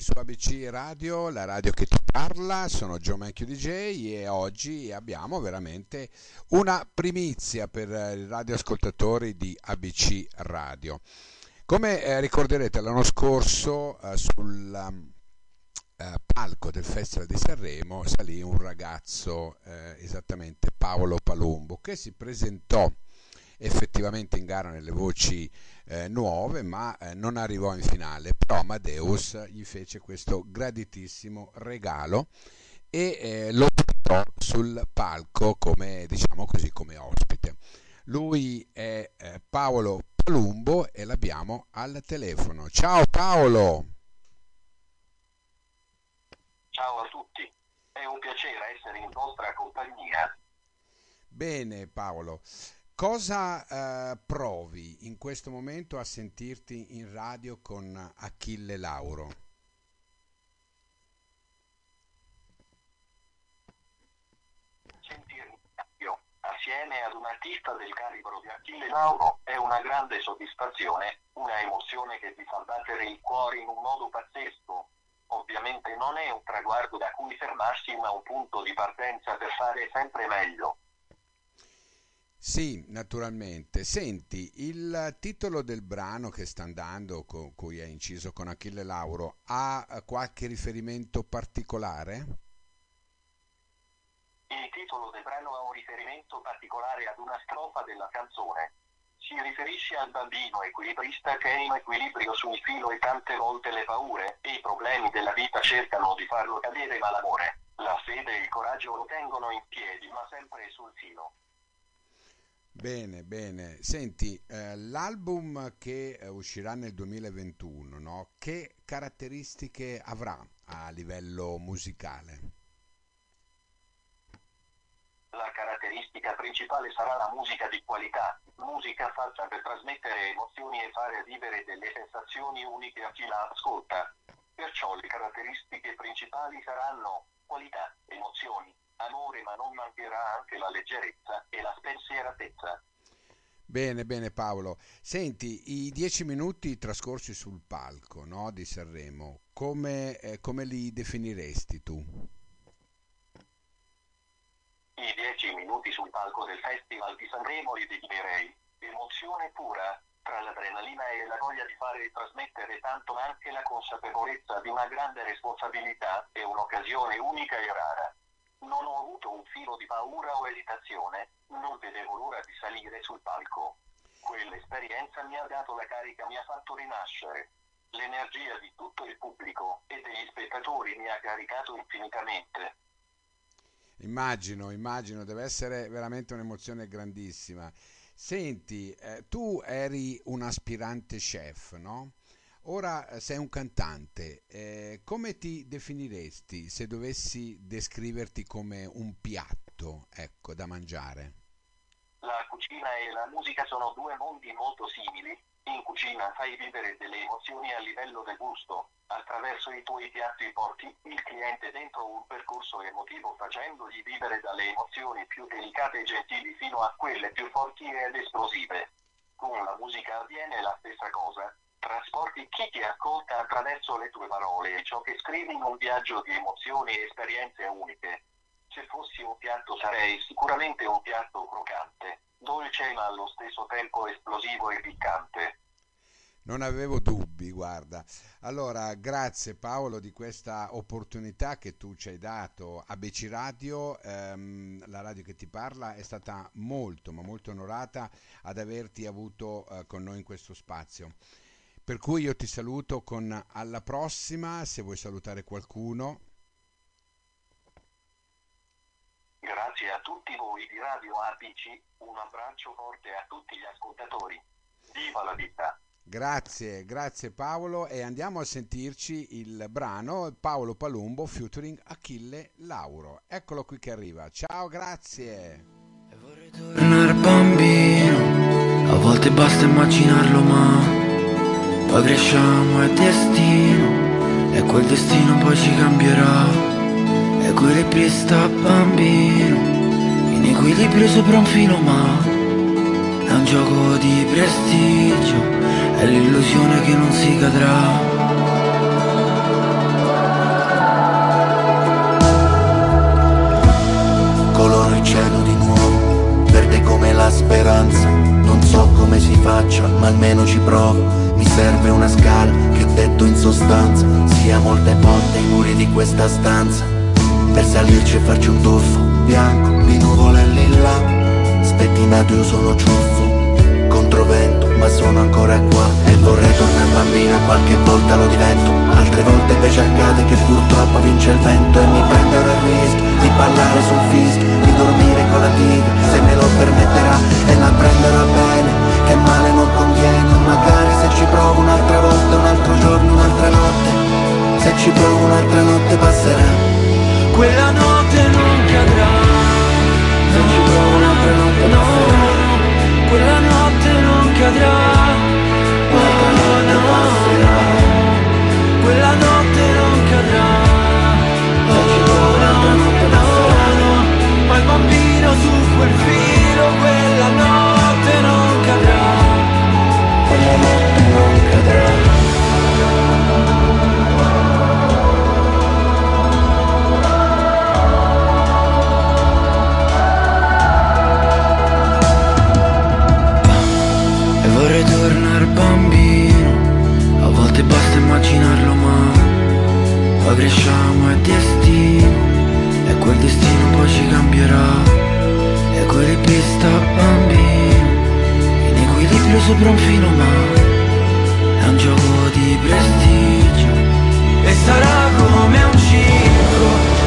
su ABC Radio, la radio che ti parla, sono Joe Manchio DJ e oggi abbiamo veramente una primizia per i radioascoltatori di ABC Radio. Come eh, ricorderete l'anno scorso eh, sul eh, palco del Festival di Sanremo salì un ragazzo, esattamente Paolo Palumbo, che si presentò effettivamente in gara nelle voci eh, nuove, ma eh, non arrivò in finale. Però Amadeus gli fece questo graditissimo regalo e eh, lo portò sul palco come, diciamo così, come ospite. Lui è eh, Paolo Palumbo e l'abbiamo al telefono. Ciao Paolo! Ciao a tutti, è un piacere essere in vostra compagnia. Bene Paolo, Cosa eh, provi in questo momento a sentirti in radio con Achille Lauro? Sentirmi io assieme ad un artista del calibro di Achille Lauro è una grande soddisfazione, una emozione che ti fa battere il cuore in un modo pazzesco. Ovviamente non è un traguardo da cui fermarsi, ma un punto di partenza per fare sempre meglio. Sì, naturalmente. Senti, il titolo del brano che sta andando, con cui hai inciso con Achille Lauro, ha qualche riferimento particolare? Il titolo del brano ha un riferimento particolare ad una strofa della canzone. Si riferisce al bambino equilibrista che è in equilibrio sul filo e tante volte le paure e i problemi della vita cercano di farlo cadere, ma l'amore, la fede e il coraggio lo tengono in piedi, ma sempre sul filo. Bene, bene. Senti, eh, l'album che eh, uscirà nel 2021, no? che caratteristiche avrà a livello musicale? La caratteristica principale sarà la musica di qualità, musica fatta per trasmettere emozioni e fare vivere delle sensazioni uniche a chi la ascolta. Perciò le caratteristiche principali saranno qualità, emozioni, amore, ma non mancherà anche la leggerezza e la spensieratezza. Bene, bene Paolo. Senti, i dieci minuti trascorsi sul palco no, di Sanremo, come, eh, come li definiresti tu? I dieci minuti sul palco del Festival di Sanremo li definirei emozione pura, tra l'adrenalina e la voglia di fare e trasmettere tanto anche la consapevolezza di una grande responsabilità e un'occasione unica e rara. Non ho avuto un filo di paura o esitazione, non vedevo l'ora di salire sul palco. Quell'esperienza mi ha dato la carica, mi ha fatto rinascere. L'energia di tutto il pubblico e degli spettatori mi ha caricato infinitamente. Immagino, immagino, deve essere veramente un'emozione grandissima. Senti, eh, tu eri un aspirante chef, no? Ora eh, sei un cantante, eh, come ti definiresti se dovessi descriverti come un piatto, ecco, da mangiare? La cucina e la musica sono due mondi molto simili. In cucina fai vivere delle emozioni a livello del gusto. Attraverso i tuoi piatti porti il cliente dentro un percorso emotivo facendogli vivere dalle emozioni più delicate e gentili fino a quelle più forti ed esplosive. Con la musica avviene la stessa cosa trasporti chi ti ascolta attraverso le tue parole e ciò che scrivi in un viaggio di emozioni e esperienze uniche. Se fossi un piatto sarei sicuramente un piatto croccante, dolce ma allo stesso tempo esplosivo e piccante. Non avevo dubbi, guarda. Allora, grazie Paolo di questa opportunità che tu ci hai dato a BC Radio, ehm, la radio che ti parla è stata molto, ma molto onorata ad averti avuto eh, con noi in questo spazio. Per cui io ti saluto con alla prossima, se vuoi salutare qualcuno. Grazie a tutti voi di Radio APC, un abbraccio forte a tutti gli ascoltatori. Viva la vita! Grazie, grazie Paolo e andiamo a sentirci il brano Paolo Palumbo featuring Achille Lauro. Eccolo qui che arriva. Ciao, grazie. E vorrei tornare bambino, a volte basta immaginarlo ma poi cresciamo, è destino E quel destino poi ci cambierà. E quel riprista bambino In equilibrio sopra un filo ma è un gioco di prestigio, è l'illusione che non si cadrà. Coloro il cielo di nuovo, verde come la speranza, non so come si faccia, ma almeno ci provo. Mi serve una scala che detto in sostanza sia molte volte i muri di questa stanza. Per salirci e farci un tuffo bianco di nuvole lilla. Spettinato io sono ciuffo, controvento, ma sono ancora qua. E vorrei tornare bambina, qualche volta lo divento. Altre volte invece accade che purtroppo vince il vento e mi prenderò il rischio di parlare sul fischio, di dormire con la tigre, se me lo permetterà e la prenderò bene, che male ci provo un'altra notte passerà, quella notte ma è destino E quel destino poi ci cambierà. E quel ripista bambino In equilibrio sopra un filo ma È un gioco di prestigio E sarà come un circo.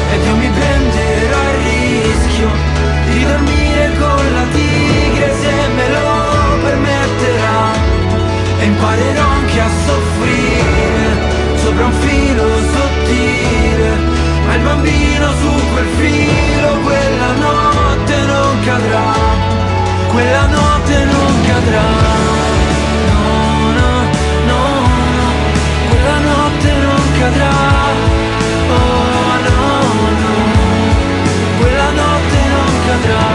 know